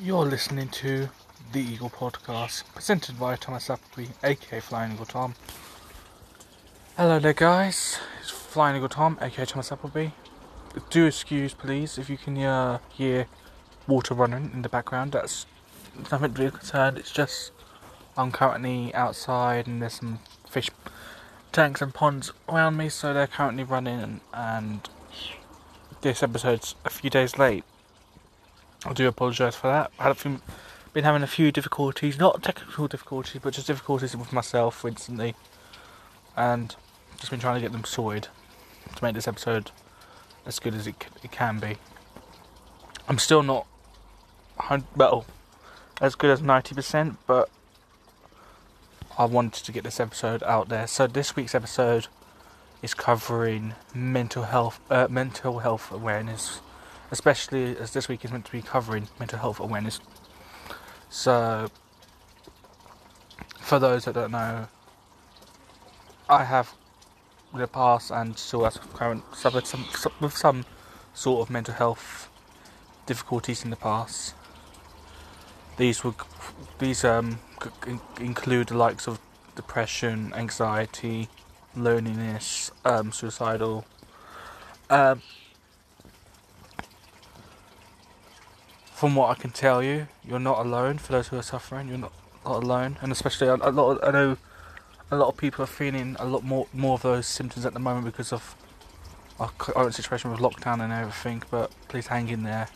You're listening to the Eagle Podcast, presented by Thomas Appleby, aka Flying Eagle Tom. Hello there, guys. It's Flying Eagle Tom, aka Thomas Appleby. Do excuse, please, if you can uh, hear water running in the background. That's nothing to be concerned. It's just I'm currently outside and there's some fish tanks and ponds around me, so they're currently running, and, and this episode's a few days late. I do apologise for that. I have been having a few difficulties, not technical difficulties, but just difficulties with myself recently, and just been trying to get them sorted to make this episode as good as it, it can be. I'm still not, well, as good as 90%, but I wanted to get this episode out there. So this week's episode is covering mental health, uh, mental health awareness, especially as this week is meant to be covering mental health awareness. So, for those that don't know, I have in the past and still as current suffered some with some sort of mental health difficulties in the past. These would these um include the likes of depression, anxiety, loneliness, um, suicidal. Um, from what I can tell you, you're not alone. For those who are suffering, you're not, not alone, and especially a, a lot. Of, I know a lot of people are feeling a lot more more of those symptoms at the moment because of our current situation with lockdown and everything. But please hang in there;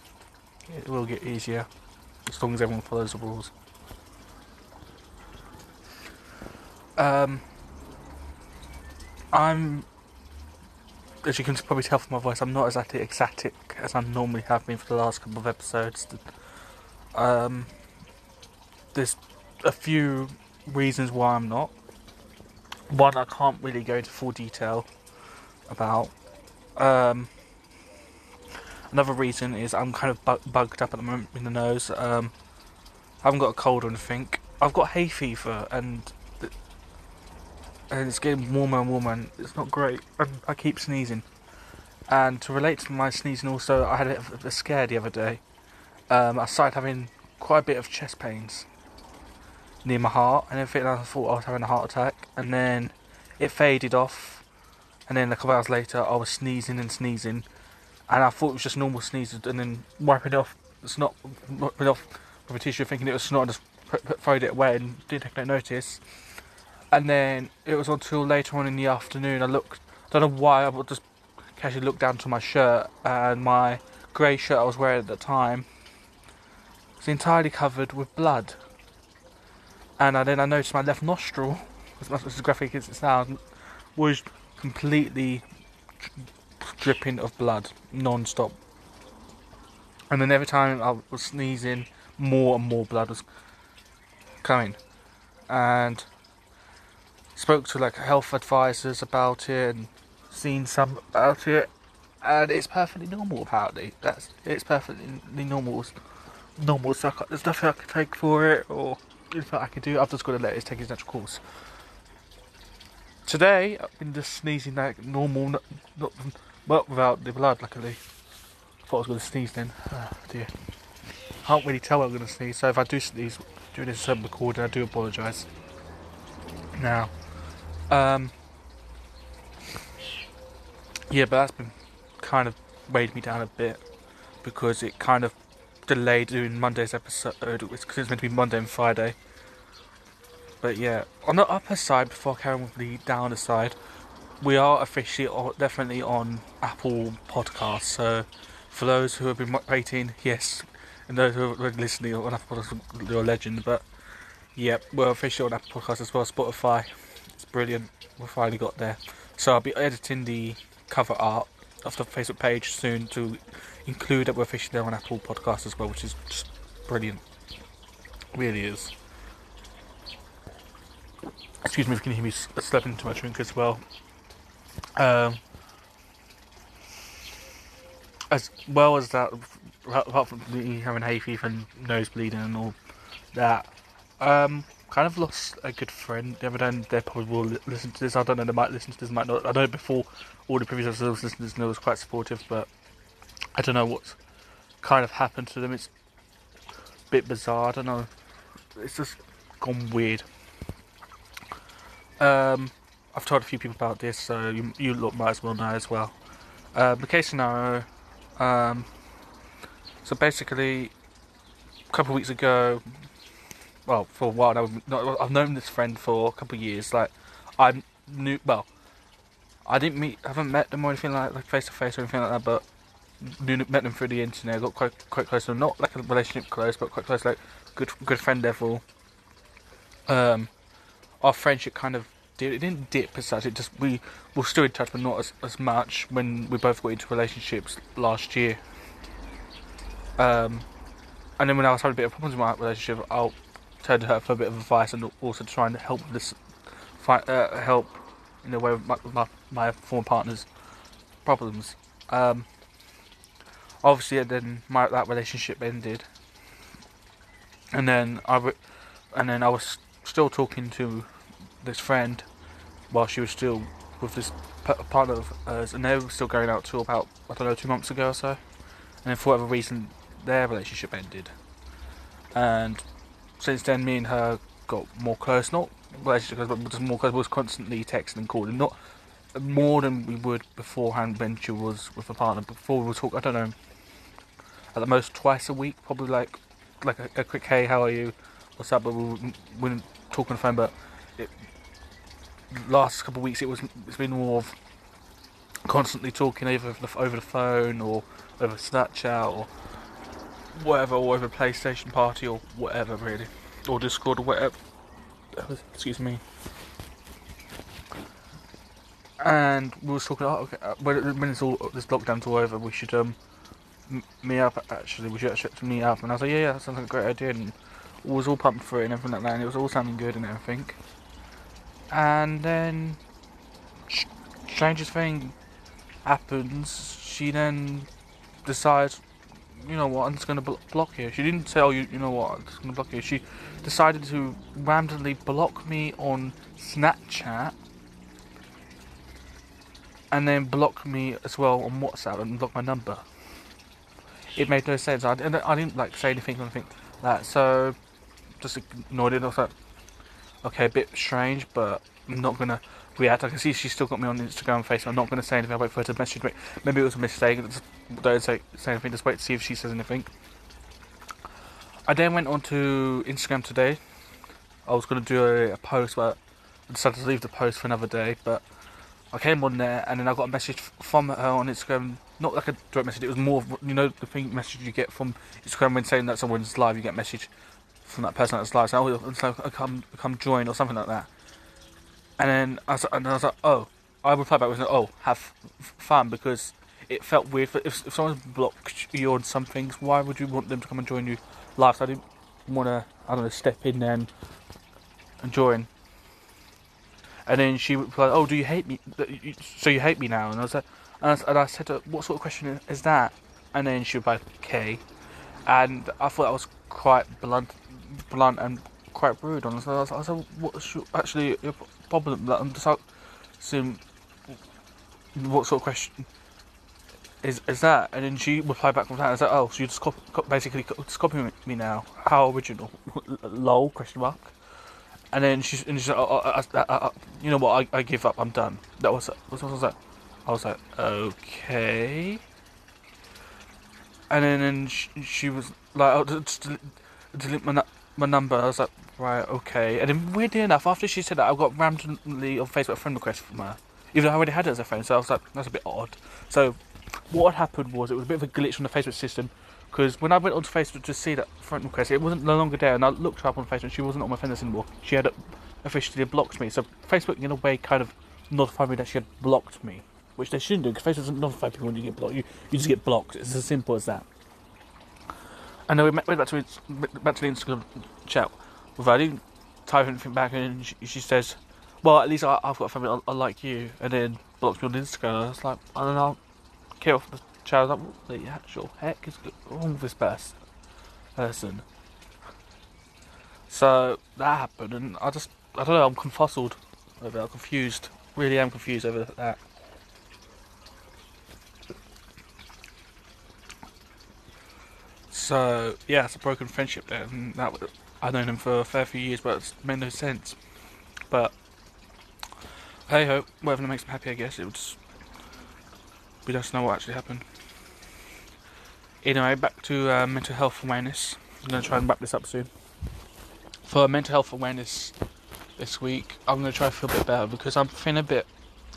it will get easier as long as everyone follows the rules. Um, I'm, as you can probably tell from my voice, I'm not as ecstatic as I normally have been for the last couple of episodes. Um, there's a few reasons why I'm not. One, I can't really go into full detail about. Um, another reason is I'm kind of bu- bugged up at the moment in the nose. Um, I haven't got a cold or anything. I've got hay fever, and and it's getting warmer and warmer, and it's not great. And I keep sneezing. And to relate to my sneezing, also, I had a, a scare the other day. Um, I started having quite a bit of chest pains near my heart, and everything. And I thought I was having a heart attack, and then it faded off. And then a couple hours later, I was sneezing and sneezing, and I thought it was just normal sneezes, and then wiping it off, it's not wiping off with a tissue, thinking it was snot, and just put, put, throwed it away and didn't take no notice. And then it was until later on in the afternoon. I looked, I don't know why, I just casually looked down to my shirt, and my grey shirt I was wearing at the time was entirely covered with blood. And then I noticed my left nostril, as graphic as it sounds, was completely dripping of blood non-stop. And then every time I was sneezing, more and more blood was coming. And spoke to like health advisors about it and seen some about it, and it's perfectly normal. Apparently, that's it's perfectly normal. Normal. I there's nothing I can take for it, or anything I can do. I've just got to let it take its natural course. Today, I've been just sneezing like normal, not, not well without the blood. Luckily, I thought I was going to sneeze then. Oh dear. Can't really tell when I'm going to sneeze. So if I do sneeze during this recording, I do apologise. Now, um, yeah, but that's been kind of weighed me down a bit because it kind of delayed doing Monday's episode because it's meant to be Monday and Friday. But yeah, on the upper side, before carrying with the downer side, we are officially or definitely on Apple Podcasts. So for those who have been waiting, yes, and those who are listening on Apple Podcasts, you're a legend. But yeah, we're officially on Apple Podcasts as well, Spotify. Brilliant. We finally got there. So I'll be editing the cover art of the Facebook page soon to include that we're officially there on Apple Podcasts as well, which is just brilliant. Really is. Excuse me if you can hear me slapping into my drink as well. Um, as well as that, apart from me having hay fever and nose bleeding and all that, um, kind of lost a good friend the other day. They probably will listen to this. I don't know. They might listen to this. Might not. I know before all the previous episodes, listeners know was quite supportive, but I don't know what's kind of happened to them. It's a bit bizarre. I don't know. It's just gone weird. Um, I've told a few people about this, so you, you lot might as well know as well. Uh, the case scenario. Um, so basically, a couple of weeks ago, well, for a while now, I've known this friend for a couple of years. Like, I knew, well, I didn't meet, haven't met them or anything like like face to face or anything like that, but knew, met them through the internet. Got quite quite close to them, not like a relationship close, but quite close, like good good friend level. Um, our friendship kind of did it didn't dip as such. It just we were still in touch, but not as as much when we both got into relationships last year. Um, and then when I was having a bit of problems with my relationship, I'll turn to her for a bit of advice and also try and help this, find, uh, help in a way with my, my, my former partner's problems. Um, obviously, then my that relationship ended, and then I, re- and then I was still talking to this friend while she was still with this p- partner of hers, and they were still going out till about I don't know two months ago or so, and then for whatever reason their relationship ended, and since then me and her got more close, not relationship but just more close. We was constantly texting and calling, not more than we would beforehand when she was with a partner. Before we would talk, I don't know, at the most twice a week, probably like like a, a quick hey, how are you, what's up? But we wouldn't talk on the phone. But it, last couple of weeks, it was it's been more of constantly talking over the over the phone or over Snapchat or whatever, or PlayStation Party or whatever, really, or Discord or whatever. Excuse me. And we were talking. Oh, okay, uh, when, when it's all this lockdown's all over, we should um meet up. Actually, we should actually meet up. And I was like, yeah, yeah, that sounds like a great idea. And was all pumped for it and everything like that. And it was all sounding good and everything. And then, strangest thing happens. She then decides, you know what, I'm just going to block you. She didn't tell you, you know what, I'm just going to block you. She decided to randomly block me on Snapchat and then block me as well on WhatsApp and block my number. It made no sense. I, didn't, I didn't like say anything or anything like that, so just ignored it. I was like, okay, a bit strange, but I'm not gonna react. I can see she's still got me on Instagram and Facebook. I'm not gonna say anything. I'll wait for her to message me. Maybe it was a mistake. Don't say, say anything. Just wait to see if she says anything. I then went on to Instagram today. I was gonna do a, a post, but I decided to leave the post for another day. But I came on there and then I got a message from her on Instagram. Not like a direct message. It was more, of, you know, the thing message you get from Instagram when saying that someone's live. You get a message from that person that's live. So, oh, so uh, come, come join or something like that. And then I was, and I was like, oh. I replied back with, oh, have fun because it felt weird. If, if someone blocked you on some things, why would you want them to come and join you? So I didn't want to, I don't know, step in and, and join. And then she replied, "Oh, do you hate me? So you hate me now?" And I was like, and I, and I said, "What sort of question is that?" And then she replied, "K," And I thought that was quite blunt, blunt and quite rude. And I was, I was like, "What's your, actually your problem?" Like, I'm just asking, what sort of question is is that? And then she replied back from that. Was like, "Oh, so you just basically just copying me now? How original?" Lol? Question mark. And then she's and she's like, oh, oh, oh, I, I, I, you know what? I, I give up. I'm done. That was what was that? I was like, okay. And then and she, she was like, oh, just delete, delete my my number. I was like, right, okay. And then weirdly enough, after she said that, I got randomly on Facebook a friend request from her, even though I already had her as a friend. So I was like, that's a bit odd. So what had happened was it was a bit of a glitch on the Facebook system because when I went onto Facebook to see that friend request, it wasn't no longer there, and I looked her up on Facebook, and she wasn't on my friend list anymore. She had officially blocked me. So Facebook, in a way, kind of notified me that she had blocked me, which they shouldn't do, because Facebook doesn't notify people when you get blocked. You, you just get blocked. It's as simple as that. And then we went back to back to the Instagram chat with her. I didn't type anything back, and she, she says, "Well, at least I, have got a family I, I, like you," and then blocked me on Instagram. And I was like, "I don't know, kill off the child like, what the actual heck is wrong with this person? person? So that happened, and I just, I don't know, I'm confuzzled over it, I'm confused. Really am confused over that. So yeah, it's a broken friendship there, and that was, I've known him for a fair few years, but it's made no sense. But hey ho, whatever makes him happy, I guess it was. We don't know what actually happened. Anyway, back to uh, mental health awareness. I'm gonna try and wrap this up soon. For mental health awareness this week, I'm gonna try to feel a bit better because I'm feeling a bit.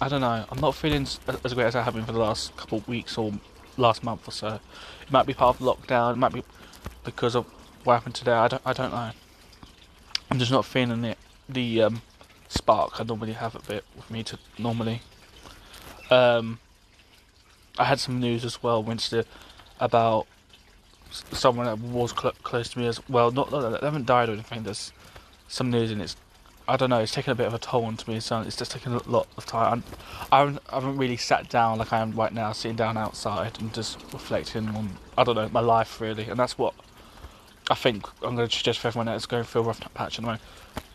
I don't know. I'm not feeling as great as I have been for the last couple of weeks or last month or so. It might be part of lockdown. It might be because of what happened today. I don't. I don't know. I'm just not feeling it. The um, spark I normally have a bit with me to normally. Um, I had some news as well, Winston, about someone that was cl- close to me as well. Not, not they haven't died or anything. There's some news and it's I don't know. It's taken a bit of a toll on me. So it's just taken a lot of time. I haven't, I haven't really sat down like I am right now, sitting down outside and just reflecting on I don't know my life really, and that's what I think I'm going to suggest for everyone that's going through a rough patch moment.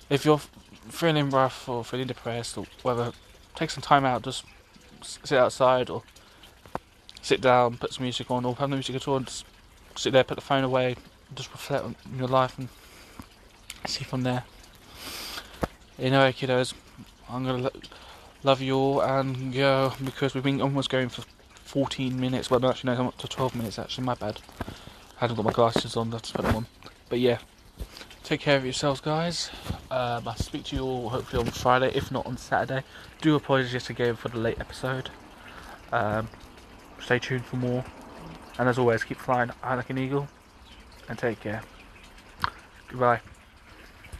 If you're feeling rough or feeling depressed or whatever, take some time out. Just sit outside or sit down, put some music on, or have no music at all, and just sit there, put the phone away, just reflect on your life and see from there. Anyway, kiddos, I'm gonna lo- love you all and go because we've been almost going for 14 minutes. Well, no, actually, no, I'm up to 12 minutes. Actually, my bad. I hadn't got my glasses on. To put them on. But yeah, take care of yourselves, guys. Um, I'll speak to you all hopefully on Friday, if not on Saturday. Do apologise again for the late episode. Um, stay tuned for more. And as always, keep flying like an eagle and take care. Goodbye.